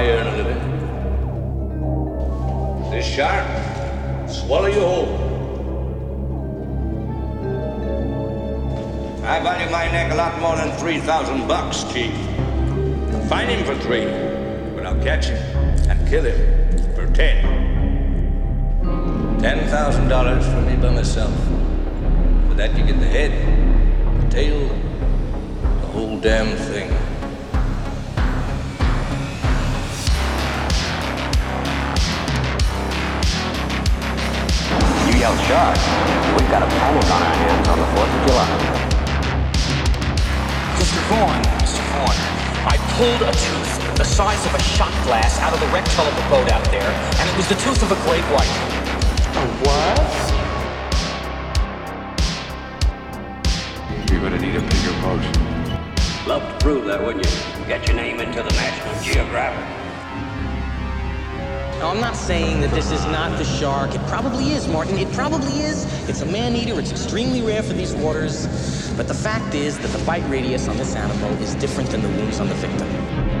I earn a living. This shark, swallow you whole. I value my neck a lot more than 3,000 bucks, Chief. Find him for three, but I'll catch him and kill him for ten. Ten thousand dollars for me by myself. For that you get the head, the tail, the whole damn thing. You yell shark. We've got a panic on our hands on the 4th of July. Mr. Vaughn, Mr. Vaughn, I pulled a tooth the size of a shot glass out of the wrecked hull of the boat out there, and it was the tooth of a great white. A what? You're gonna need a bigger boat. Love to prove that, wouldn't you? Get your name into the National Geographic. Now, I'm not saying that this is not the shark. It probably is, Martin. It probably is. It's a man-eater. It's extremely rare for these waters. But the fact is that the bite radius on this animal is different than the wounds on the victim.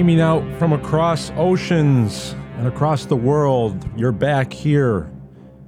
Beaming out from across oceans and across the world, you're back here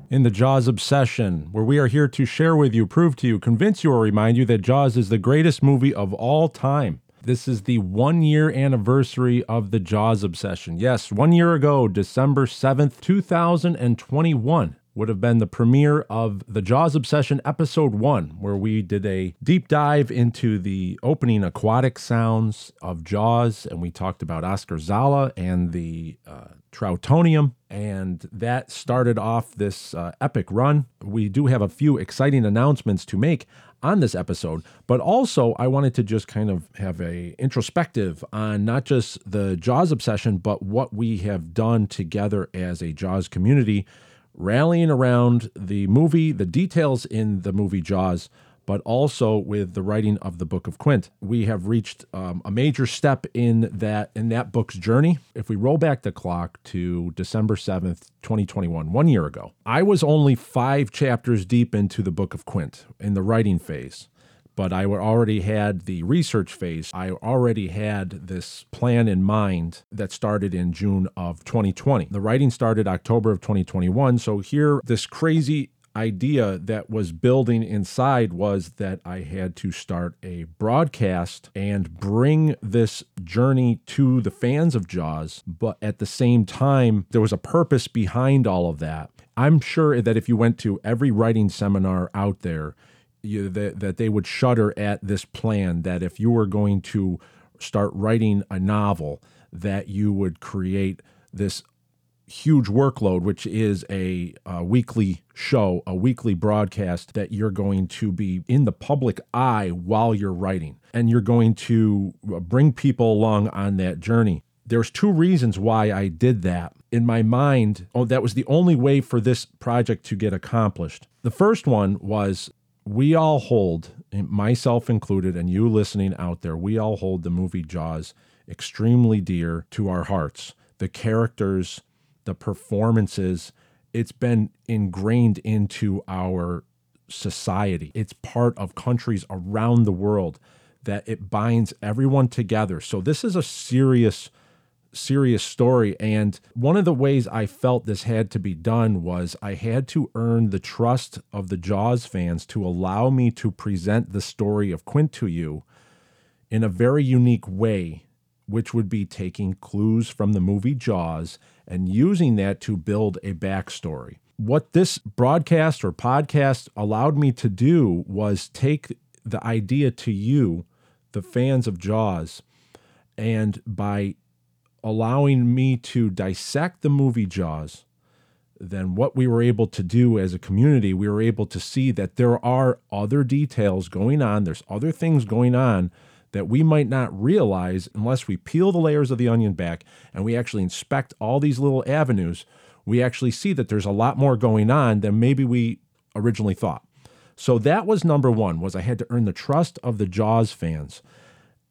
in the Jaws obsession, where we are here to share with you, prove to you, convince you, or remind you that Jaws is the greatest movie of all time. This is the one year anniversary of the Jaws obsession. Yes, one year ago, December 7th, 2021 would have been the premiere of the Jaws Obsession Episode 1, where we did a deep dive into the opening aquatic sounds of Jaws, and we talked about Oskar Sala and the uh, Trautonium, and that started off this uh, epic run. We do have a few exciting announcements to make on this episode, but also I wanted to just kind of have a introspective on not just the Jaws obsession, but what we have done together as a Jaws community rallying around the movie, the details in the movie Jaws, but also with the writing of the Book of Quint. We have reached um, a major step in that in that book's journey. If we roll back the clock to December 7th, 2021, one year ago, I was only five chapters deep into the Book of Quint in the writing phase but I already had the research phase. I already had this plan in mind that started in June of 2020. The writing started October of 2021. So here, this crazy idea that was building inside was that I had to start a broadcast and bring this journey to the fans of Jaws. But at the same time, there was a purpose behind all of that. I'm sure that if you went to every writing seminar out there, you, that, that they would shudder at this plan that if you were going to start writing a novel that you would create this huge workload which is a, a weekly show a weekly broadcast that you're going to be in the public eye while you're writing and you're going to bring people along on that journey there's two reasons why I did that. In my mind, oh, that was the only way for this project to get accomplished. The first one was we all hold, myself included, and you listening out there, we all hold the movie Jaws extremely dear to our hearts. The characters, the performances, it's been ingrained into our society. It's part of countries around the world that it binds everyone together. So this is a serious serious story. And one of the ways I felt this had to be done was I had to earn the trust of the Jaws fans to allow me to present the story of Quint to you in a very unique way, which would be taking clues from the movie Jaws and using that to build a backstory. What this broadcast or podcast allowed me to do was take the idea to you, the fans of Jaws, and by allowing me to dissect the movie Jaws, then what we were able to do as a community, we were able to see that there are other details going on. There's other things going on that we might not realize unless we peel the layers of the onion back and we actually inspect all these little avenues. We actually see that there's a lot more going on than maybe we originally thought. So that was number one was I had to earn the trust of the Jaws fans.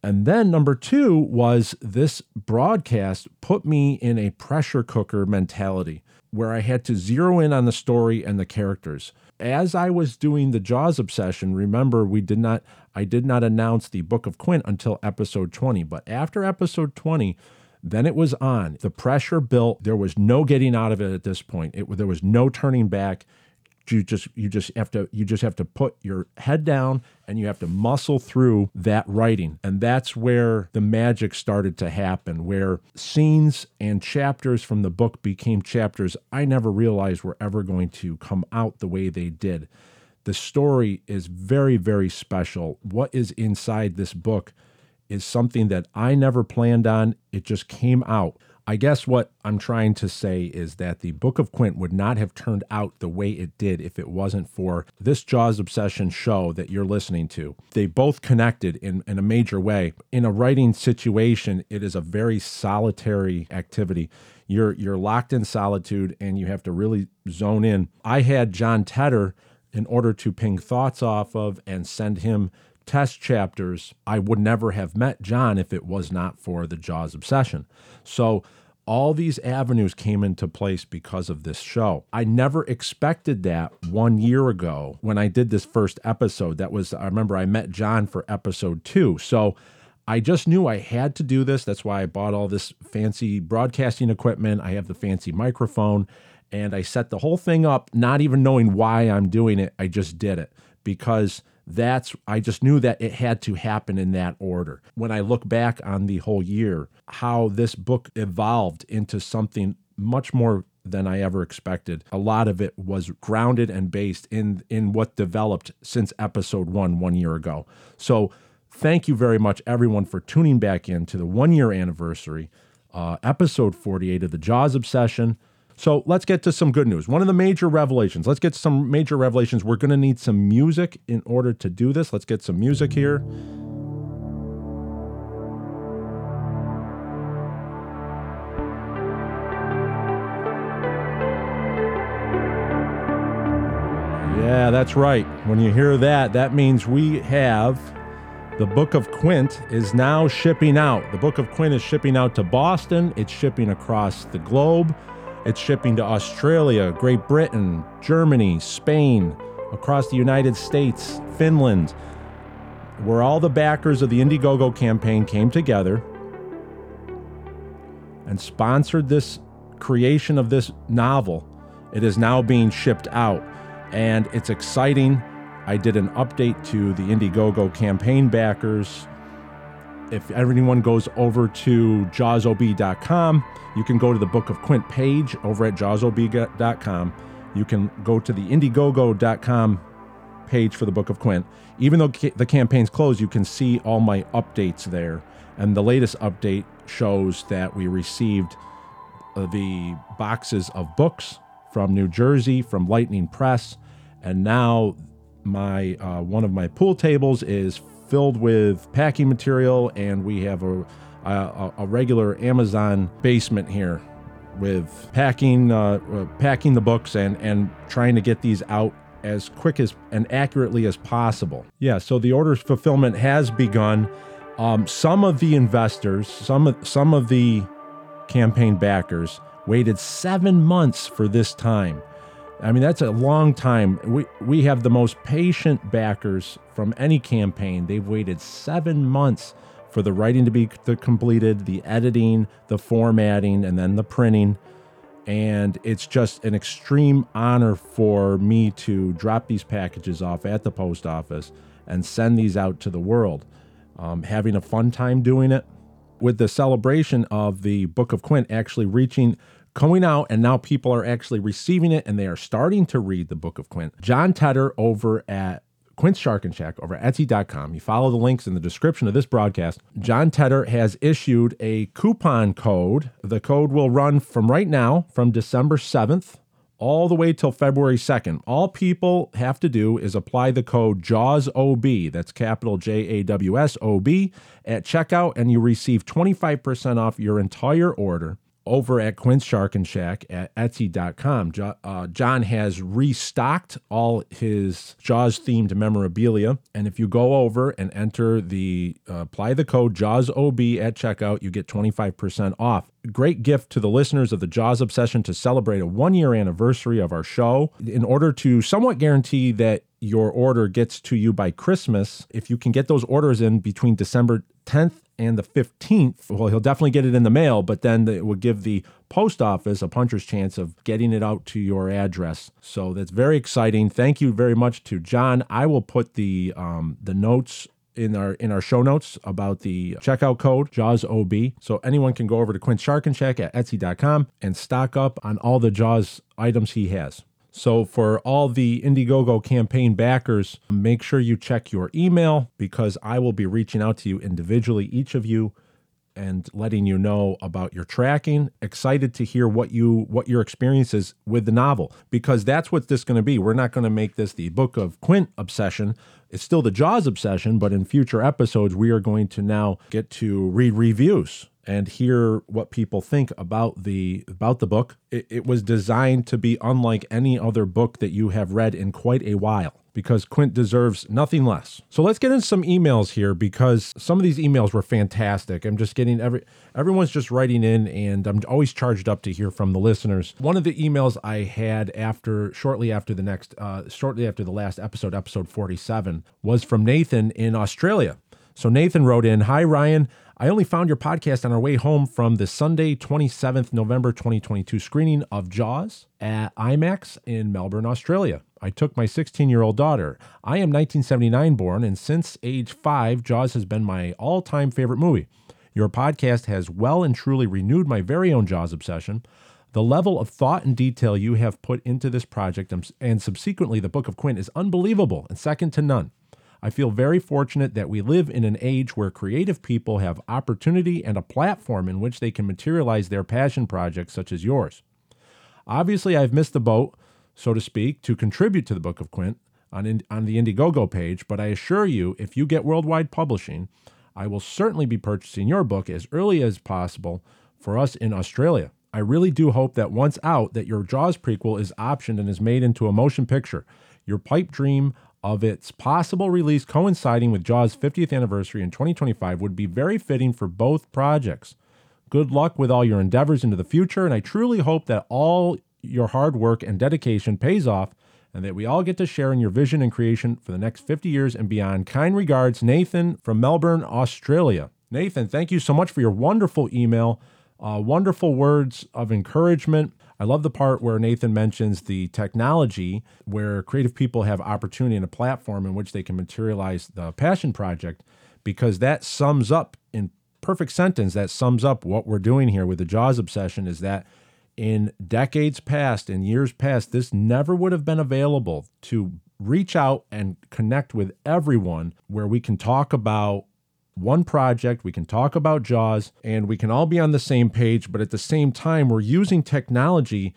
And then number two was this broadcast put me in a pressure cooker mentality where I had to zero in on the story and the characters. As I was doing the Jaws obsession, remember we did not I did not announce the Book of Quint until episode 20, but after episode 20, then it was on. The pressure built. There was no getting out of it at this point. It, there was no turning back you just you just have to you just have to put your head down and you have to muscle through that writing. And that's where the magic started to happen where scenes and chapters from the book became chapters i never realized were ever going to come out the way they did. The story is very very special. What is inside this book is something that i never planned on. It just came out I guess what I'm trying to say is that the Book of Quint would not have turned out the way it did if it wasn't for this Jaws Obsession show that you're listening to. They both connected in, in a major way. In a writing situation, it is a very solitary activity. You're you're locked in solitude and you have to really zone in. I had Jon Tedder in order to ping thoughts off of and send him test chapters, I would never have met Jon if it was not for the Jaws obsession. So all these avenues came into place because of this show. I never expected that one year ago when I did this first episode. That was, I remember I met Jon for episode two. So I just knew I had to do this. That's why I bought all this fancy broadcasting equipment. I have the fancy microphone and I set the whole thing up, not even knowing why I'm doing it. I just did it because that's I just knew that it had to happen in that order. When I look back on the whole year, how this book evolved into something much more than I ever expected. A lot of it was grounded and based in in what developed since episode 1 1 year ago. So thank you very much everyone for tuning back in to the 1 year anniversary uh, episode 48 of the Jaws Obsession. So let's get to some good news. One of the major revelations. Let's get some major revelations. We're going to need some music in order to do this. Let's get some music here. Yeah, that's right. When you hear that, that means we have the Book of Quint is now shipping out. The Book of Quint is shipping out to Boston, it's shipping across the globe. It's shipping to Australia, Great Britain, Germany, Spain, across the United States, Finland, where all the backers of the Indiegogo campaign came together and sponsored this creation of this novel. It is now being shipped out, and it's exciting. I did an update to the Indiegogo campaign backers if anyone goes over to jawsob.com, you can go to the Book of Quint page over at jawsob.com. You can go to the Indiegogo.com page for the Book of Quint. Even though the campaign's closed, you can see all my updates there. And the latest update shows that we received uh, the boxes of books from New Jersey from Lightning Press, and now my uh, one of my pool tables is filled with packing material, and we have a, a, a regular Amazon basement here with packing uh, uh, packing the books and and trying to get these out as quick as and accurately as possible. Yeah, so the order fulfillment has begun. Um, some of the investors, some of some of the campaign backers waited seven months for this time. I mean, that's a long time. We, we have the most patient backers from any campaign. They've waited seven months for the writing to be completed, the editing, the formatting, and then the printing. And it's just an extreme honor for me to drop these packages off at the post office and send these out to the world. Um, having a fun time doing it with the celebration of the Book of Quint actually reaching coming out, and now people are actually receiving it and they are starting to read the Book of Quint. Jon Tedder over at Quint Sharkin' Shack over at Etsy.com. You follow the links in the description of this broadcast. Jon Tedder has issued a coupon code. The code will run from right now, from December 7th all the way till February 2nd. All people have to do is apply the code JAWSOB, that's capital J A W S O B, at checkout, and you receive 25% off your entire order over at Quint's Sharkin' Shack at Etsy.com. Jo- uh, Jon has restocked all his Jaws themed memorabilia. And if you go over and enter the, uh, apply the code JAWSOB at checkout, you get 25% off. Great gift to the listeners of the Jaws Obsession to celebrate a one year anniversary of our show. In order to somewhat guarantee that your order gets to you by Christmas, if you can get those orders in between December 10th and the 15th, well, he'll definitely get it in the mail, but then it would give the post office a puncher's chance of getting it out to your address. So that's very exciting. Thank you very much to Jon. I will put the um, the notes in our in our show notes about the checkout code Jaws OB. So anyone can go over to Quint at Etsy.com and stock up on all the Jaws items he has. So, for all the Indiegogo campaign backers, make sure you check your email because I will be reaching out to you individually, each of you, and letting you know about your tracking. Excited to hear what you what your experience is with the novel because that's what this going to be. We're not going to make this the book of Quint obsession. It's still the Jaws obsession, but in future episodes we are going to now get to read reviews and hear what people think about the about the book. It, it, was designed to be unlike any other book that you have read in quite a while because Quint deserves nothing less. So let's get into some emails here because some of these emails were fantastic. I'm just getting every everyone's just writing in and I'm always charged up to hear from the listeners. One of the emails I had after shortly after the next uh, shortly after the last episode, episode 47, was from Nathan in Australia. So Nathan wrote in, "Hi Ryan, I only found your podcast on our way home from the Sunday 27th November 2022 screening of Jaws at IMAX in Melbourne, Australia. I took my 16 year old daughter. I am 1979 born, and since age five, Jaws has been my all time favorite movie. Your podcast has well and truly renewed my very own Jaws obsession. The level of thought and detail you have put into this project and subsequently the Book of Quint is unbelievable and second to none. I feel very fortunate that we live in an age where creative people have opportunity and a platform in which they can materialize their passion projects such as yours. Obviously, I've missed the boat, so to speak, to contribute to the Book of Quint on, in, on the Indiegogo page, but I assure you, if you get worldwide publishing, I will certainly be purchasing your book as early as possible for us in Australia. I really do hope that once out that your Jaws prequel is optioned and is made into a motion picture. Your pipe dream of its possible release coinciding with Jaws' 50th anniversary in 2025 would be very fitting for both projects. Good luck with all your endeavors into the future, and I truly hope that all your hard work and dedication pays off and that we all get to share in your vision and creation for the next 50 years and beyond. Kind regards, Nathan from Melbourne, Australia. Nathan, thank you so much for your wonderful email, uh, wonderful words of encouragement. I love the part where Nathan mentions the technology where creative people have opportunity and a platform in which they can materialize the passion project because that sums up in perfect sentence that sums up what we're doing here with the Jaws obsession is that in decades past in years past this never would have been available to reach out and connect with everyone where we can talk about one project, we can talk about JAWS, and we can all be on the same page, but at the same time, we're using technology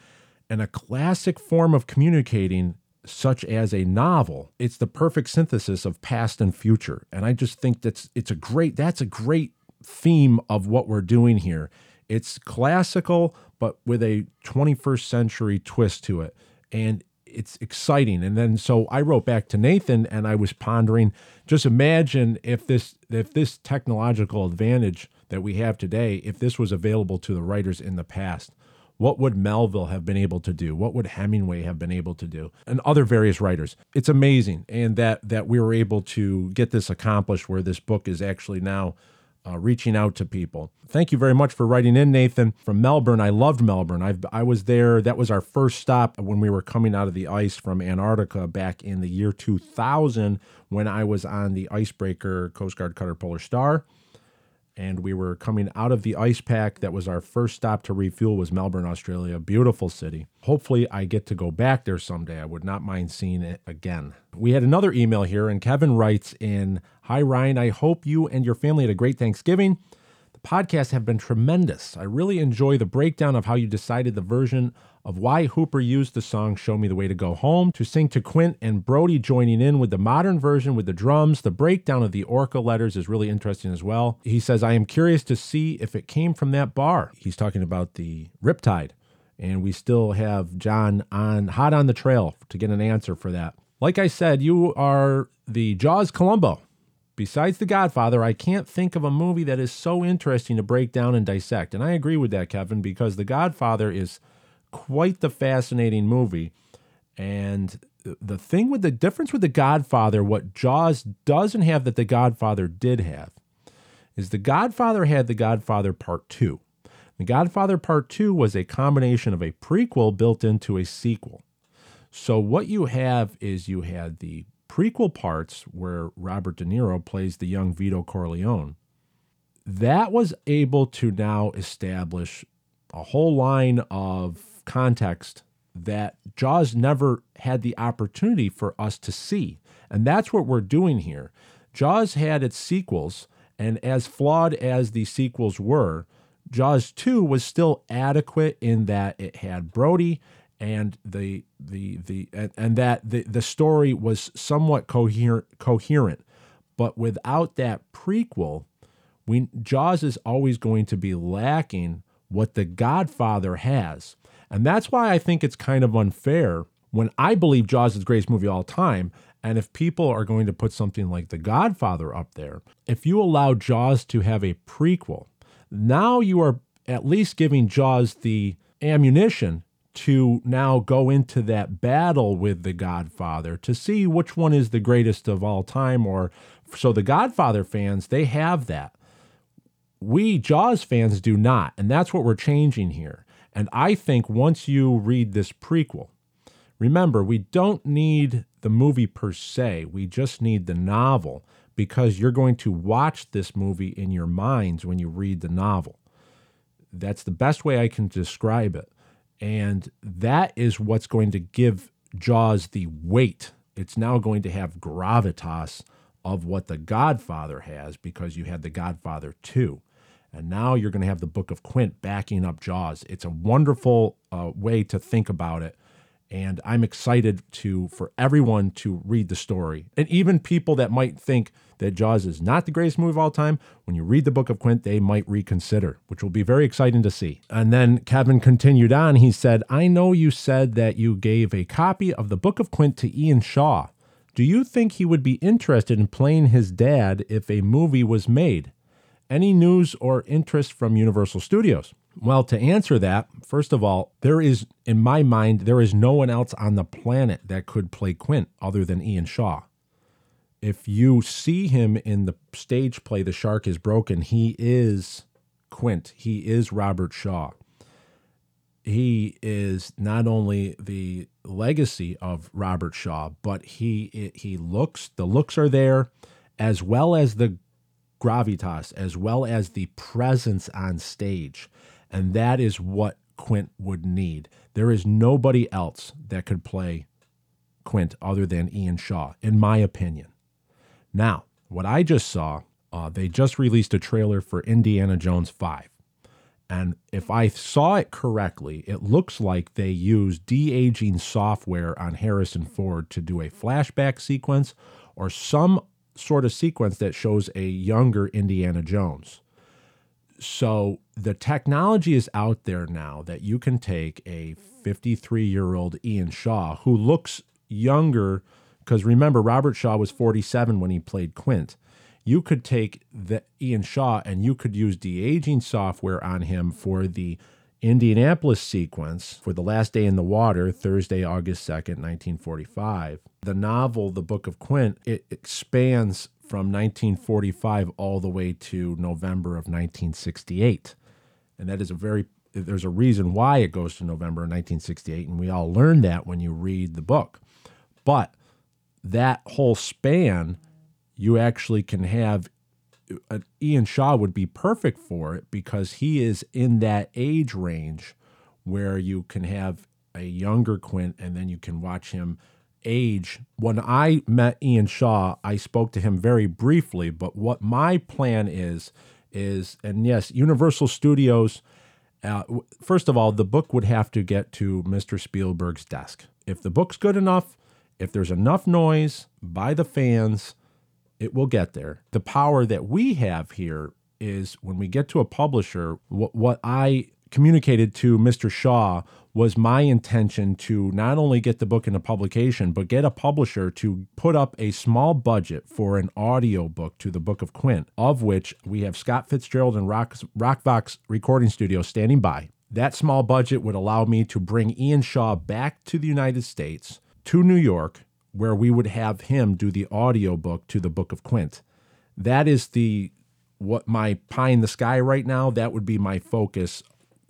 and a classic form of communicating, such as a novel. It's the perfect synthesis of past and future. And I just think that's it's a great that's a great theme of what we're doing here. It's classical, but with a 21st century twist to it. And it's exciting. And then so I wrote back to Nathan and I was pondering just imagine if this if this technological advantage that we have today, if this was available to the writers in the past, what would Melville have been able to do? What would Hemingway have been able to do? And other various writers. It's amazing. And that that we were able to get this accomplished where this book is actually now uh, reaching out to people. Thank you very much for writing in, Nathan, from Melbourne. I loved Melbourne. I I was there. That was our first stop when we were coming out of the ice from Antarctica back in the year 2000 when I was on the icebreaker Coast Guard Cutter Polar Star. and we were coming out of the ice pack. That was our first stop to refuel was Melbourne, Australia. Beautiful city. Hopefully, I get to go back there someday. I would not mind seeing it again. We had another email here, and Kevin writes in, "Hi Ryan, I hope you and your family had a great Thanksgiving." The podcasts have been tremendous. I really enjoy the breakdown of how you decided the version of why Hooper used the song Show Me the Way to Go Home to sing to Quint and Brody joining in with the modern version with the drums. The breakdown of the Orca letters is really interesting as well. He says, I am curious to see if it came from that bar. He's talking about the Riptide. And we still have Jon on hot on the trail to get an answer for that. Like I said, you are the Jaws Columbo. Besides The Godfather, I can't think of a movie that is so interesting to break down and dissect. And I agree with that, Kevin, because The Godfather is quite the fascinating movie. And the thing with the difference with The Godfather, what Jaws doesn't have that The Godfather did have, is The Godfather had The Godfather Part 2. The Godfather Part 2 was a combination of a prequel built into a sequel. So what you have is you had the prequel parts where Robert De Niro plays the young Vito Corleone. That was able to now establish a whole line of context that Jaws never had the opportunity for us to see. And that's what we're doing here. Jaws had its sequels, and as flawed as the sequels were, Jaws 2 was still adequate in that it had Brody and the the the and, and that the, the story was somewhat coherent coherent. But without that prequel, we Jaws is always going to be lacking what the Godfather has. And that's why I think it's kind of unfair when I believe Jaws is the greatest movie of all time. And if people are going to put something like The Godfather up there, if you allow Jaws to have a prequel, now you are at least giving Jaws the ammunition to now go into that battle with The Godfather to see which one is the greatest of all time. Or so the Godfather fans, they have that. We Jaws fans do not. And that's what we're changing here. And I think once you read this prequel, remember, we don't need the movie per se, we just need the novel because you're going to watch this movie in your minds when you read the novel. That's the best way I can describe it. And that is what's going to give Jaws the weight. It's now going to have gravitas of what The Godfather has because you had The Godfather 2. And now you're going to have the Book of Quint backing up Jaws. It's a wonderful uh, way to think about it. And I'm excited to for everyone to read the story. And even people that might think that Jaws is not the greatest movie of all time, when you read the Book of Quint, they might reconsider, which will be very exciting to see. And then Kevin continued on. He said, I know you said that you gave a copy of the Book of Quint to Ian Shaw. Do you think he would be interested in playing his dad if a movie was made? Any news or interest from Universal Studios? Well, to answer that, first of all, there is, in my mind, there is no one else on the planet that could play Quint other than Ian Shaw. If you see him in the stage play The Shark is Broken, he is Quint. He is Robert Shaw. He is not only the legacy of Robert Shaw, but he he looks the looks are there as well as the gravitas as well as the presence on stage. And that is what Quint would need. There is nobody else that could play Quint other than Ian Shaw, in my opinion. Now, what I just saw, uh, they just released a trailer for Indiana Jones 5. And if I saw it correctly, it looks like they used de aging software on Harrison Ford to do a flashback sequence or some sort of sequence that shows a younger Indiana Jones. So the technology is out there now that you can take a 53 year old Ian Shaw who looks younger, because remember, Robert Shaw was 47 when he played Quint. You could take the Ian Shaw and you could use de aging software on him for the Indianapolis sequence for The Last Day in the Water, Thursday, August 2nd, 1945. The novel, The Book of Quint, it expands from 1945 all the way to November of 1968. And that is a very, there's a reason why it goes to November of 1968. And we all learn that when you read the book. But that whole span, you actually can have uh, Ian Shaw would be perfect for it because he is in that age range where you can have a younger Quint and then you can watch him age. When I met Ian Shaw, I spoke to him very briefly, but what my plan is is and yes, Universal Studios uh, first of all, the book would have to get to Mr. Spielberg's desk. If the book's good enough, if there's enough noise by the fans, it will get there. The power that we have here is when we get to a publisher, what, what I communicated to Mr. Shaw was my intention to not only get the book into publication, but get a publisher to put up a small budget for an audio book to the Book of Quint, of which we have Scott Fitzgerald and Rock, Rockvox Recording Studio standing by. That small budget would allow me to bring Ian Shaw back to the United States, to New York, where we would have him do the audio book to the Book of Quint. That is the what my pie in the sky right now. That would be my focus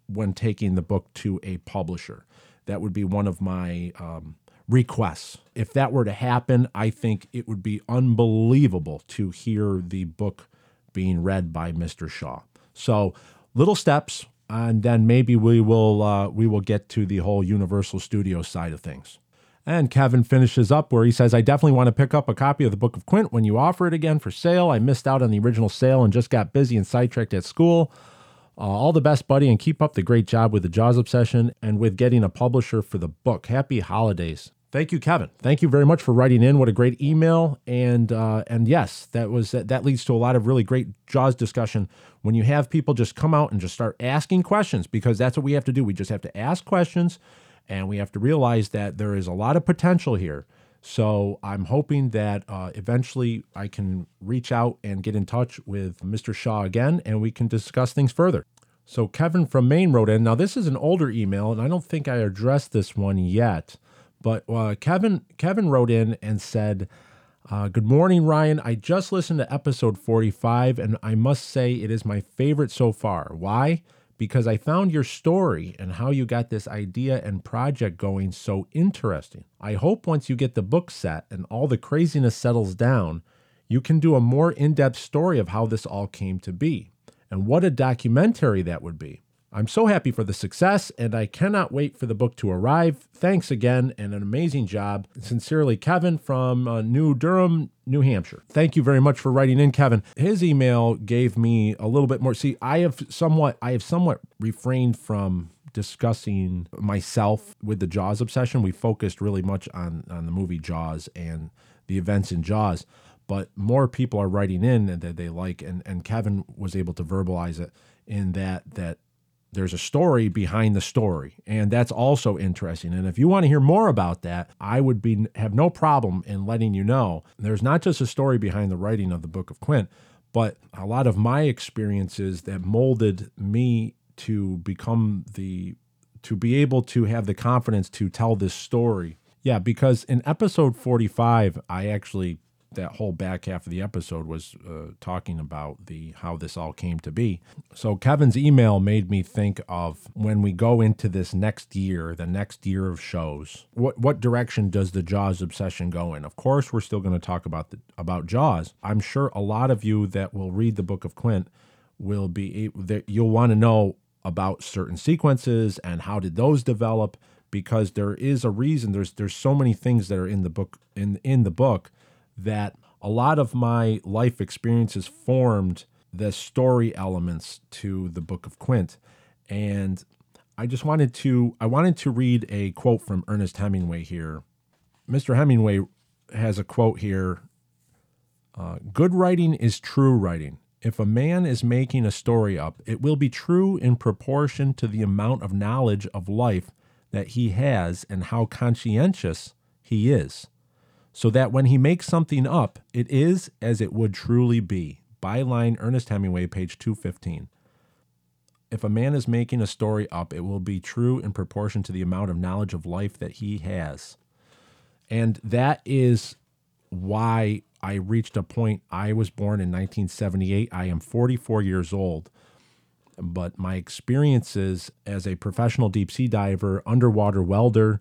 when taking the book to a publisher. That would be one of my um, requests. If that were to happen, I think it would be unbelievable to hear the book being read by Mr. Shaw. So, little steps, and then maybe we will uh, we will get to the whole Universal Studio side of things. And Kevin finishes up where he says, I definitely want to pick up a copy of the Book of Quint when you offer it again for sale. I missed out on the original sale and just got busy and sidetracked at school. Uh, all the best, buddy, and keep up the great job with the Jaws obsession and with getting a publisher for the book. Happy holidays. Thank you, Kevin. Thank you very much for writing in. What a great email, and uh, and yes, that was that leads to a lot of really great Jaws discussion when you have people just come out and just start asking questions because that's what we have to do. We just have to ask questions, and we have to realize that there is a lot of potential here. So I'm hoping that uh, eventually I can reach out and get in touch with Mr. Shaw again and we can discuss things further. So Kevin from Maine wrote in. Now this is an older email, and I don't think I addressed this one yet. But uh, Kevin Kevin wrote in and said, uh, "Good morning, Ryan. I just listened to episode 45, and I must say it is my favorite so far. Why? Because I found your story and how you got this idea and project going so interesting. I hope once you get the book set and all the craziness settles down, you can do a more in depth story of how this all came to be. And what a documentary that would be. I'm so happy for the success, and I cannot wait for the book to arrive. Thanks again, and an amazing job. Sincerely, Kevin from uh, New Durham, New Hampshire. Thank you very much for writing in, Kevin. His email gave me a little bit more. See, I have somewhat, I have somewhat refrained from discussing myself with the Jaws obsession. We focused really much on on the movie Jaws and the events in Jaws, but more people are writing in that they like, and and Kevin was able to verbalize it in that that there's a story behind the story and that's also interesting. And if you want to hear more about that i would be have no problem in letting you know. There's not just a story behind the writing of the book of quint but a lot of my experiences that molded me to become the to be able to have the confidence to tell this story. Yeah because in episode 45 i actually that whole back half of the episode was uh, talking about the how this all came to be. So Kevin's email made me think of when we go into this next year, the next year of shows. What what direction does the Jaws obsession go in? Of course, we're still going to talk about the about Jaws. I'm sure a lot of you that will read the Book of Quint will be that you'll want to know about certain sequences and how did those develop because there is a reason there's there's so many things that are in the book in in the book that a lot of my life experiences formed the story elements to the book of Quint. And I just wanted to I wanted to read a quote from Ernest Hemingway here. Mr. Hemingway has a quote here. Uh, Good writing is true writing. If a man is making a story up, it will be true in proportion to the amount of knowledge of life that he has and how conscientious he is so that when he makes something up, it is as it would truly be. Byline Ernest Hemingway, page 215. If a man is making a story up, it will be true in proportion to the amount of knowledge of life that he has. And that is why I reached a point. I was born in 1978. I am 44 years old. But my experiences as a professional deep sea diver, underwater welder,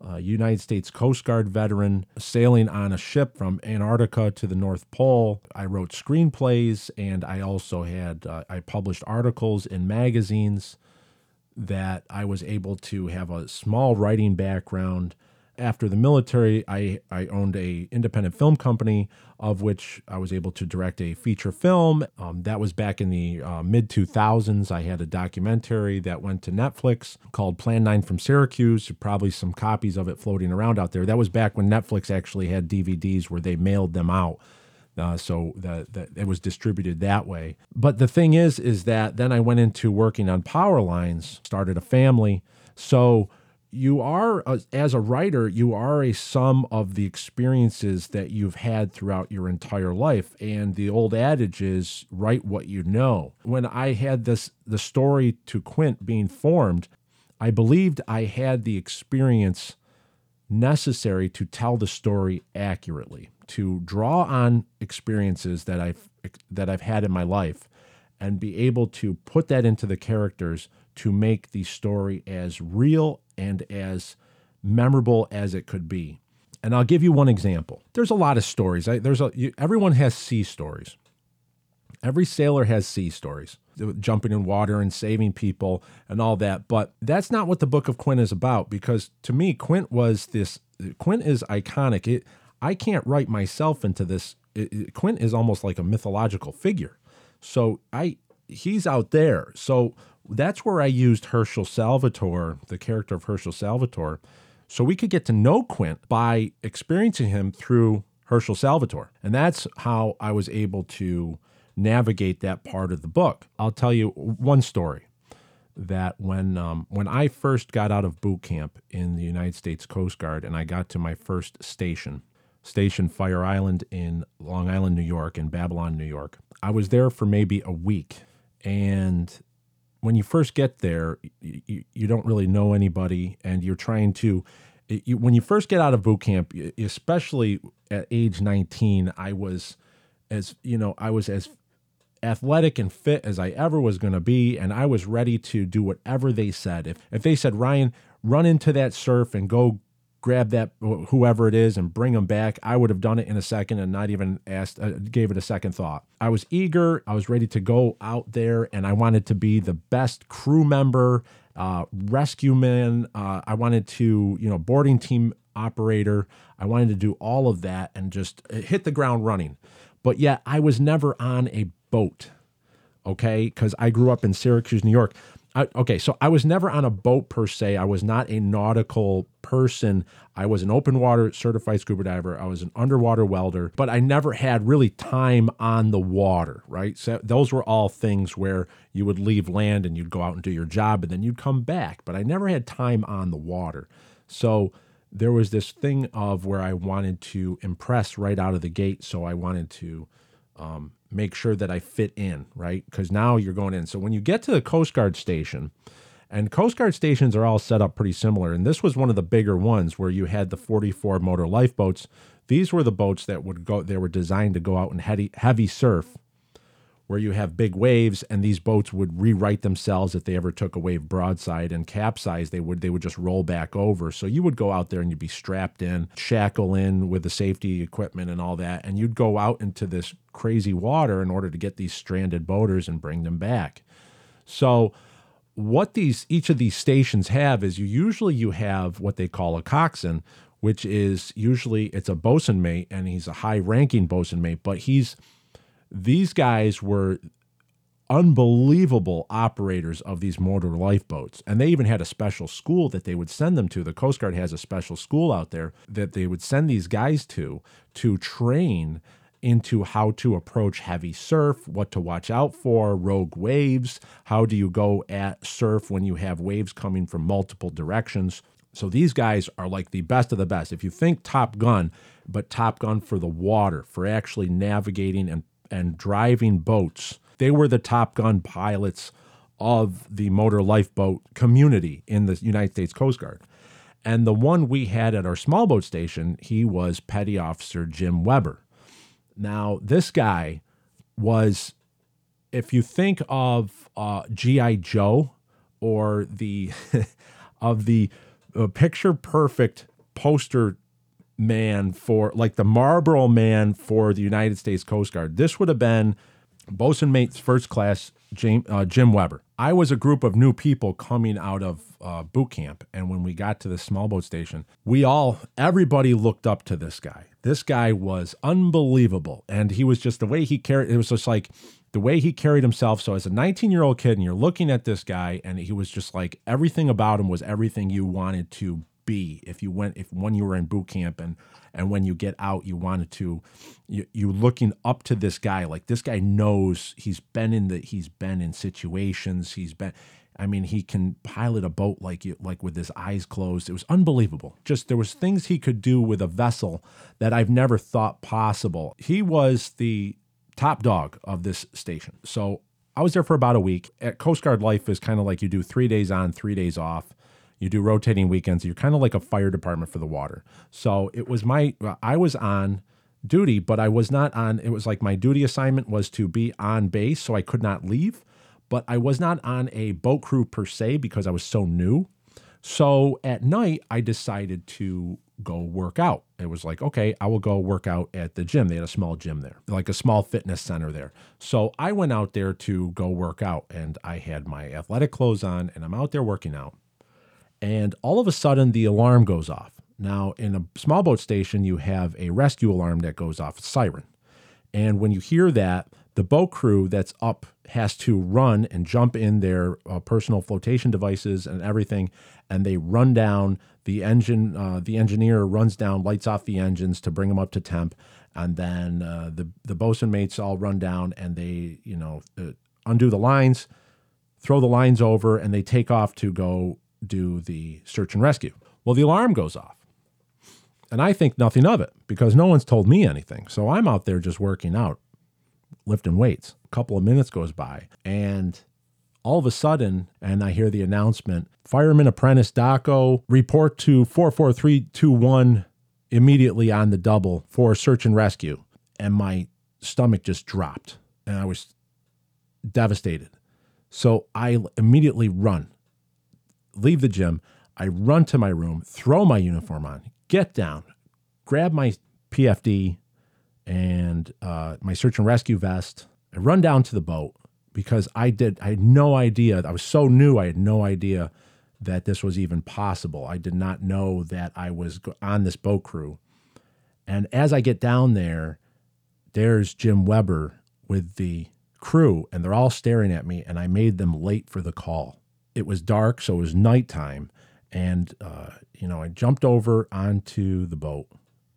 a United States Coast Guard veteran sailing on a ship from Antarctica to the North Pole. I wrote screenplays and I also had, uh, I published articles in magazines that I was able to have a small writing background after the military, I, I owned a independent film company of which I was able to direct a feature film. Um, that was back in the uh, mid 2000s. I had a documentary that went to Netflix called Plan 9 from Syracuse. Probably some copies of it floating around out there. That was back when Netflix actually had DVDs where they mailed them out. Uh, so that, that it was distributed that way. But the thing is, is that then I went into working on power lines, started a family. So you are uh, as a writer you are a sum of the experiences that you've had throughout your entire life. And the old adage is write what you know. When i had this the story to quint being formed i believed i had the experience necessary to tell the story accurately to draw on experiences that i've that i've had in my life and be able to put that into the characters to make the story as real and as memorable as it could be. And I'll give you one example. There's a lot of stories. I, there's a you, everyone has sea stories. Every sailor has sea stories, uh, jumping in water and saving people and all that. But that's not what the Book of Quint is about. Because to me, Quint was this. Quint is iconic. It, I can't write myself into this. It, it, Quint is almost like a mythological figure. So I he's out there. So that's where I used Herschel Salvatore, the character of Herschel Salvatore, so we could get to know Quint by experiencing him through Herschel Salvatore. And that's how I was able to navigate that part of the book. I'll tell you one story that when um, when I first got out of boot camp in the United States Coast Guard and I got to my first station, Station Fire Island in Long Island, New York, in Babylon, New York, I was there for maybe a week. And when you first get there, you, you don't really know anybody, and you're trying to. You, when you first get out of boot camp, especially at age 19, I was as you know, I was as athletic and fit as I ever was going to be, and I was ready to do whatever they said. If if they said Ryan, run into that surf and go grab that whoever it is and bring them back, I would have done it in a second and not even asked, uh, gave it a second thought. I was eager. I was ready to go out there, and I wanted to be the best crew member, uh, rescue man. Uh, I wanted to, you know, boarding team operator. I wanted to do all of that and just uh, hit the ground running. But yet, I was never on a boat. Okay, because I grew up in Syracuse, New York. I, okay, so I was never on a boat per se. I was not a nautical person. I was an open water certified scuba diver. I was an underwater welder, but I never had really time on the water, right? So those were all things where you would leave land and you'd go out and do your job and then you'd come back, but I never had time on the water. So there was this thing of where I wanted to impress right out of the gate. So I wanted to um, make sure that I fit in, right? Because now you're going in. So when you get to the Coast Guard station, and Coast Guard stations are all set up pretty similar, and this was one of the bigger ones where you had the 44 motor lifeboats. These were the boats that would go. They were designed to go out and heavy heavy surf where you have big waves and these boats would rewrite themselves if they ever took a wave broadside and capsize they would they would just roll back over. So you would go out there and you'd be strapped in shackle in with the safety equipment and all that and you'd go out into this crazy water in order to get these stranded boaters and bring them back. So what these each of these stations have is you usually you have what they call a coxswain which is usually it's a bosun mate and he's a high ranking bosun mate but he's these guys were unbelievable operators of these motor lifeboats. And they even had a special school that they would send them to. The Coast Guard has a special school out there that they would send these guys to to train into how to approach heavy surf, what to watch out for, rogue waves, how do you go at surf when you have waves coming from multiple directions. So these guys are like the best of the best. If you think Top Gun, but Top Gun for the water, for actually navigating and and driving boats. They were the Top Gun pilots of the motor lifeboat community in the United States Coast Guard. And the one we had at our small boat station, he was Petty Officer Jim Weber. Now, this guy was, if you think of uh, G.I. Joe or the, of the a picture perfect poster man for like the Marlboro man for the United States Coast Guard. This would have been bosun mate's first class Jim, uh, Jim Weber. I was a group of new people coming out of uh, boot camp, and when we got to the small boat station, we all, everybody looked up to this guy. This guy was unbelievable, and he was just the way he carried. It was just like the way he carried himself. So as a 19 year old kid, and you're looking at this guy, and he was just like everything about him was everything you wanted to be. If you went if when you were in boot camp and and when you get out you wanted to you you're looking up to this guy like this guy knows he's been in the he's been in situations he's been I mean he can pilot a boat like you like with his eyes closed. It was unbelievable. Just there was things he could do with a vessel that I've never thought possible. He was the top dog of this station. So I was there for about a week. At Coast Guard life is kind of like you do three days on, three days off. You do rotating weekends. You're kind of like a fire department for the water. So it was my, I was on duty, but I was not on, it was like my duty assignment was to be on base. So I could not leave, but I was not on a boat crew per se because I was so new. So at night, I decided to go work out. It was like, okay, I will go work out at the gym. They had a small gym there, like a small fitness center there. So I went out there to go work out and I had my athletic clothes on and I'm out there working out and all of a sudden the alarm goes off. Now, in a small boat station, you have a rescue alarm that goes off, a siren. And when you hear that, the boat crew that's up has to run and jump in their uh, personal flotation devices and everything, and they run down the engine. Uh, the engineer runs down, lights off the engines to bring them up to temp, and then uh, the the bosun mates all run down and they, you know, uh, undo the lines, throw the lines over, and they take off to go do the search and rescue. Well, the alarm goes off. And I think nothing of it because no one's told me anything. So I'm out there just working out, lifting weights. A couple of minutes goes by and all of a sudden, and I hear the announcement Fireman Apprentice Daco, report to 44321 immediately on the double for search and rescue. And my stomach just dropped and I was devastated. So I immediately run leave the gym. I run to my room, throw my uniform on, get down, grab my PFD and uh, my search and rescue vest. I run down to the boat because I did. I had no idea. I was so new. I had no idea that this was even possible. I did not know that I was on this boat crew. And as I get down there, there's Jim Weber with the crew, and they're all staring at me. And I made them late for the call it was dark, so it was nighttime. And, uh, you know, I jumped over onto the boat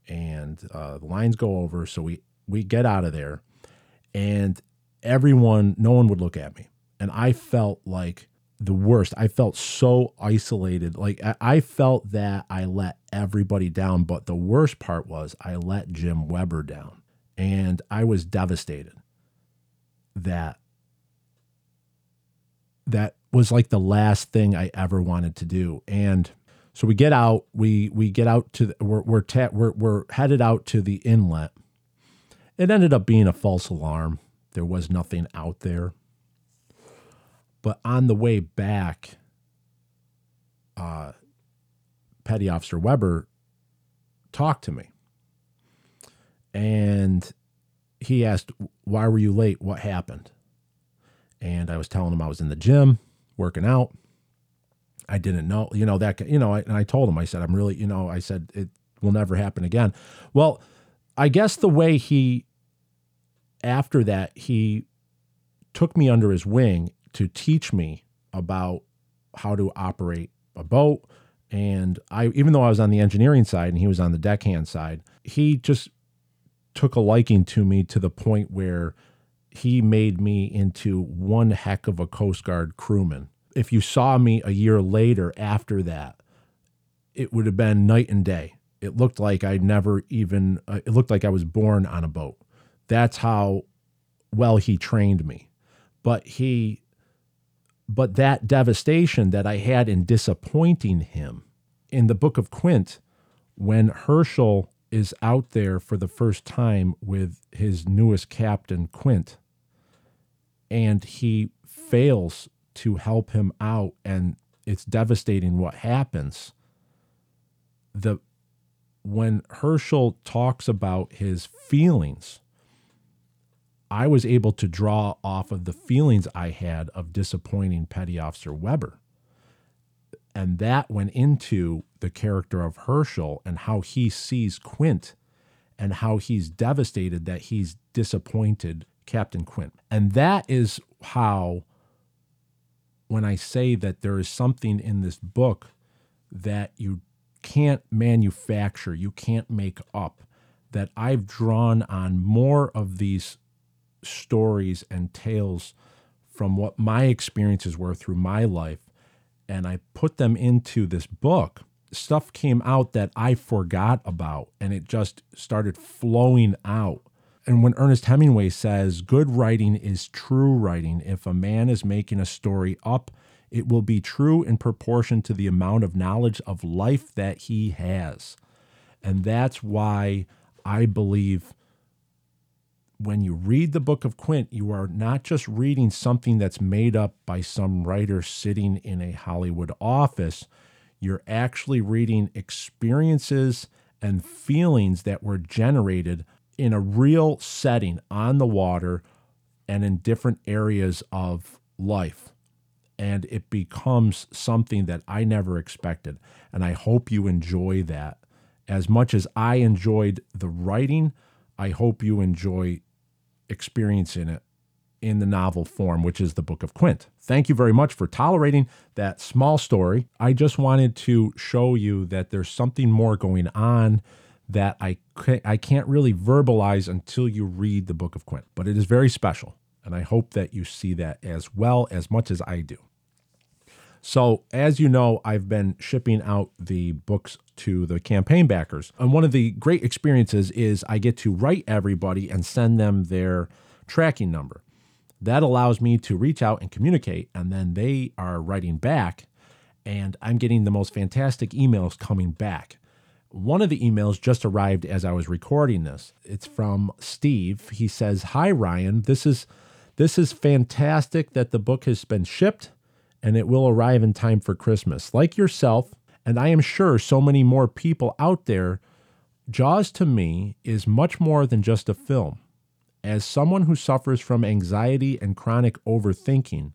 and uh, the lines go over. So we, we get out of there and everyone, no one would look at me. And I felt like the worst. I felt so isolated. Like I felt that I let everybody down. But the worst part was I let Jim Weber down. And I was devastated that that was like the last thing I ever wanted to do. And so we get out, we we get out to the, we're we're, ta- we're we're headed out to the inlet. It ended up being a false alarm. There was nothing out there. But on the way back, uh, Petty Officer Weber talked to me. And he asked, Why were you late? What happened? And I was telling him I was in the gym working out. I didn't know, you know, that, you know, I, and I told him, I said, I'm really, you know, I said, it will never happen again. Well, I guess the way he, after that, he took me under his wing to teach me about how to operate a boat. And I, even though I was on the engineering side and he was on the deckhand side, he just took a liking to me to the point where he made me into one heck of a Coast Guard crewman. If you saw me a year later after that, it would have been night and day. It looked like I never even, uh, it looked like I was born on a boat. That's how well he trained me. But he, but that devastation that I had in disappointing him in the book of Quint, when Herschel is out there for the first time with his newest captain, Quint, and he fails to help him out, and it's devastating what happens. the when Herschel talks about his feelings, I was able to draw off of the feelings I had of disappointing Petty Officer Weber. And that went into the character of Herschel and how he sees Quint and how he's devastated that he's disappointed Captain Quint. And that is how, when I say that there is something in this book that you can't manufacture, you can't make up, that I've drawn on more of these stories and tales from what my experiences were through my life and I put them into this book, stuff came out that I forgot about and it just started flowing out. And when Ernest Hemingway says, good writing is true writing, if a man is making a story up, it will be true in proportion to the amount of knowledge of life that he has. And that's why I believe when you read the book of Quint, you are not just reading something that's made up by some writer sitting in a Hollywood office. You're actually reading experiences and feelings that were generated in a real setting on the water and in different areas of life. And it becomes something that I never expected. And I hope you enjoy that. As much as I enjoyed the writing, I hope you enjoy experiencing it in the novel form, which is the Book of Quint. Thank you very much for tolerating that small story. I just wanted to show you that there's something more going on that I I can't really verbalize until you read the Book of Quint, but it is very special, and I hope that you see that as well as much as I do. So, as you know, I've been shipping out the books to the campaign backers. And one of the great experiences is I get to write everybody and send them their tracking number. That allows me to reach out and communicate, and then they are writing back, and I'm getting the most fantastic emails coming back. One of the emails just arrived as I was recording this. It's from Steve. He says, "Hi Ryan, this is this is fantastic that the book has been shipped and it will arrive in time for Christmas. Like yourself, and I am sure so many more people out there, Jaws to me is much more than just a film. As someone who suffers from anxiety and chronic overthinking,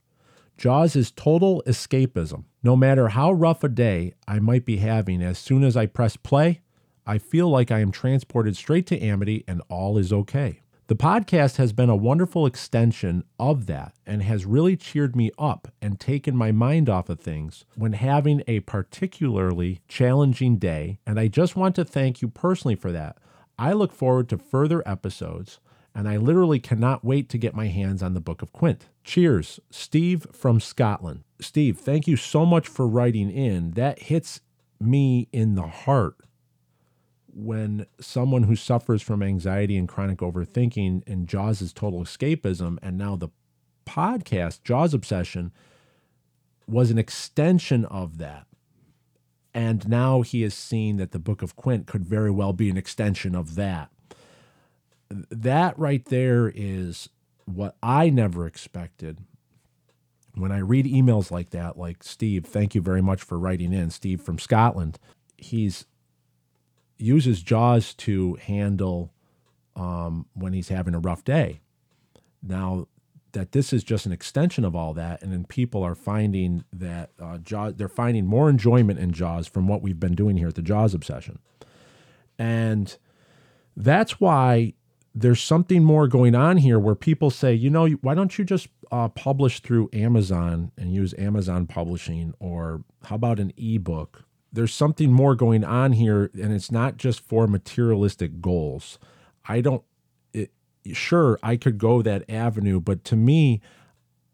Jaws is total escapism. No matter how rough a day I might be having, as soon as I press play, I feel like I am transported straight to Amity and all is okay. The podcast has been a wonderful extension of that and has really cheered me up and taken my mind off of things when having a particularly challenging day. And I just want to thank you personally for that. I look forward to further episodes and I literally cannot wait to get my hands on the Book of Quint. Cheers, Steve from Scotland. Steve, thank you so much for writing in. That hits me in the heart when someone who suffers from anxiety and chronic overthinking and Jaws is total escapism, and now the podcast, Jaws Obsession, was an extension of that. And now he has seen that the Book of Quint could very well be an extension of that. That right there is what I never expected. When I read emails like that, like Steve, thank you very much for writing in, Steve from Scotland. He's uses Jaws to handle um, when he's having a rough day. Now, that this is just an extension of all that, and then people are finding that uh, Jaws, they're finding more enjoyment in Jaws from what we've been doing here at the Jaws Obsession, and that's why there's something more going on here where people say, you know, why don't you just uh, publish through Amazon and use Amazon Publishing, or how about an ebook? There's something more going on here, and it's not just for materialistic goals. I don't, it, sure, I could go that avenue, but to me,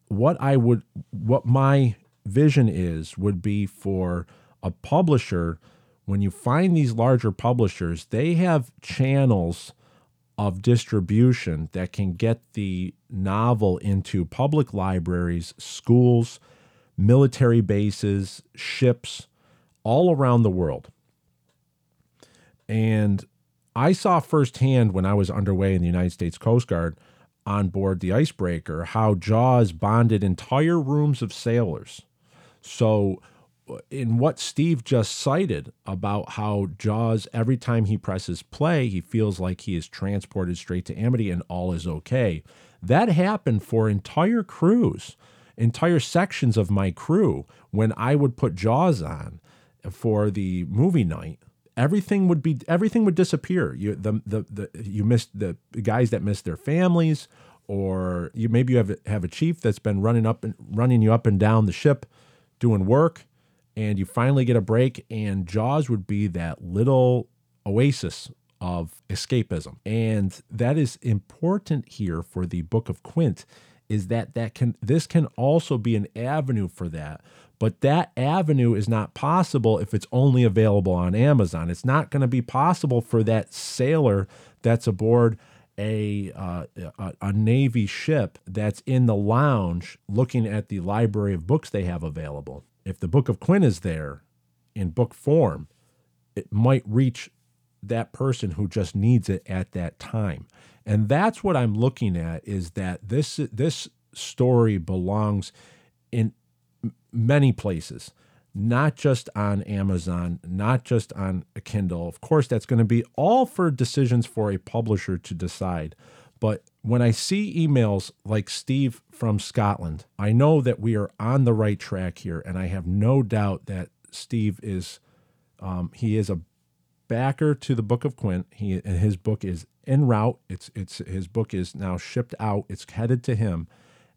what I would, what my vision is, would be for a publisher. When you find these larger publishers, they have channels of distribution that can get the novel into public libraries, schools, military bases, ships, all around the world. And I saw firsthand when I was underway in the United States Coast Guard on board the icebreaker how Jaws bonded entire rooms of sailors. So in what Steve just cited about how Jaws, every time he presses play, he feels like he is transported straight to Amity and all is okay. That happened for entire crews, entire sections of my crew when I would put Jaws on for the movie night. Everything would be everything would disappear. You the the, the you missed the guys that missed their families, or you maybe you have have a chief that's been running up and running you up and down the ship, doing work, and you finally get a break. And Jaws would be that little oasis of escapism, and that is important here for the Book of Quint. Is that that can this can also be an avenue for that, but that avenue is not possible if it's only available on Amazon. It's not going to be possible for that sailor that's aboard a, uh, a, a Navy ship that's in the lounge looking at the library of books they have available. If the Book of Quint is there in book form, it might reach that person who just needs it at that time. And that's what I'm looking at is that this this story belongs in many places, not just on Amazon, not just on a Kindle. Of course, that's going to be all for decisions for a publisher to decide. But when I see emails like Steve from Scotland, I know that we are on the right track here, and I have no doubt that Steve is um, he is a backer to the Book of Quint. He and his book is en route. It's it's his book is now shipped out. It's headed to him.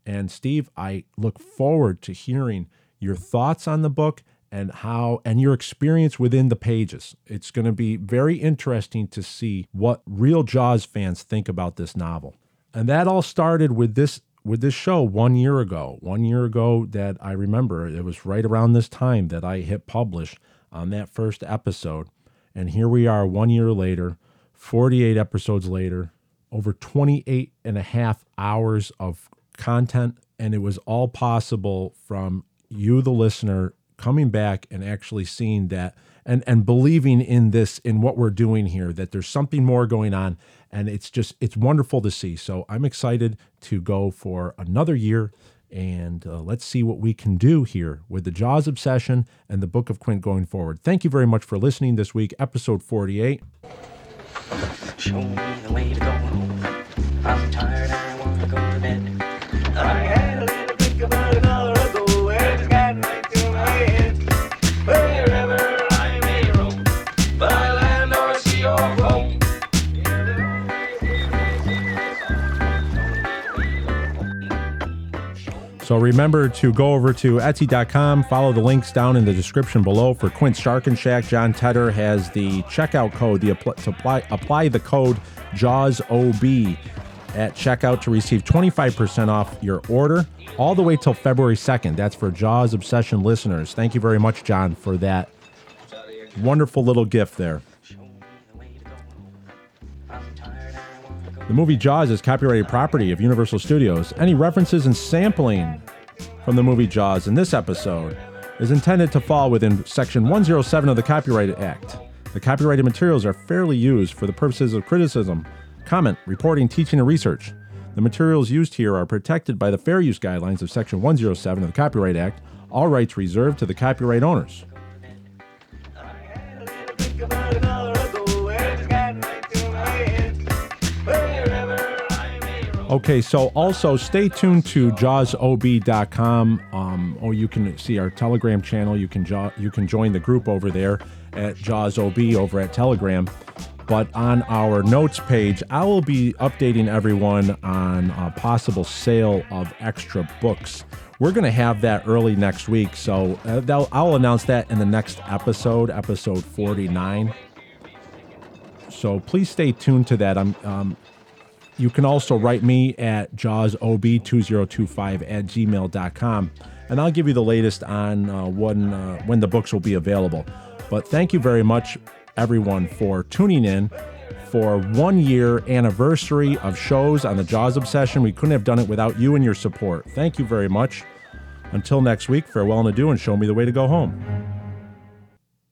And Steve, I look forward to hearing your thoughts on the book and how and your experience within the pages. It's going to be very interesting to see what real Jaws fans think about this novel. And that all started with this with this show 1 year ago. 1 year ago that I remember it was right around this time that I hit publish on that first episode. And here we are 1 year later, 48 episodes later, over 28 and a half hours of content and it was all possible from you the listener coming back and actually seeing that and and believing in this in what we're doing here that there's something more going on and it's just it's wonderful to see. So i'm excited to go for another year and uh, let's see what we can do here with the jaws obsession and the book of quint going forward. Thank you very much for listening this week episode 48 Show me the way to go home. I'm tired, So remember to go over to Etsy.com, follow the links down in the description below for Quint Sharkin' Shack. Jon Tedder has the checkout code, the apply, apply, apply the code JAWSOB at checkout to receive 25% off your order all the way till February 2nd. That's for Jaws Obsession listeners. Thank you very much, John, for that wonderful little gift there. The movie Jaws is copyrighted property of Universal Studios. Any references and sampling from the movie Jaws in this episode is intended to fall within Section 107 of the Copyright Act. The copyrighted materials are fairly used for the purposes of criticism, comment, reporting, teaching, and research. The materials used here are protected by the fair use guidelines of Section 107 of the Copyright Act, all rights reserved to the copyright owners. Okay, so also stay tuned to jawsob.com. Um, or you can see our Telegram channel. You can jo- you can join the group over there at jawsob over at Telegram. But on our notes page, I will be updating everyone on a possible sale of extra books. We're going to have that early next week, so uh, I'll announce that in the next episode, episode 49. So please stay tuned to that. I'm um, you can also write me at jawsob2025 at gmail.com, and I'll give you the latest on uh, when, uh, when the books will be available. But thank you very much, everyone, for tuning in for one year anniversary of shows on the Jaws Obsession. We couldn't have done it without you and your support. Thank you very much. Until next week, farewell and adieu, and show me the way to go home.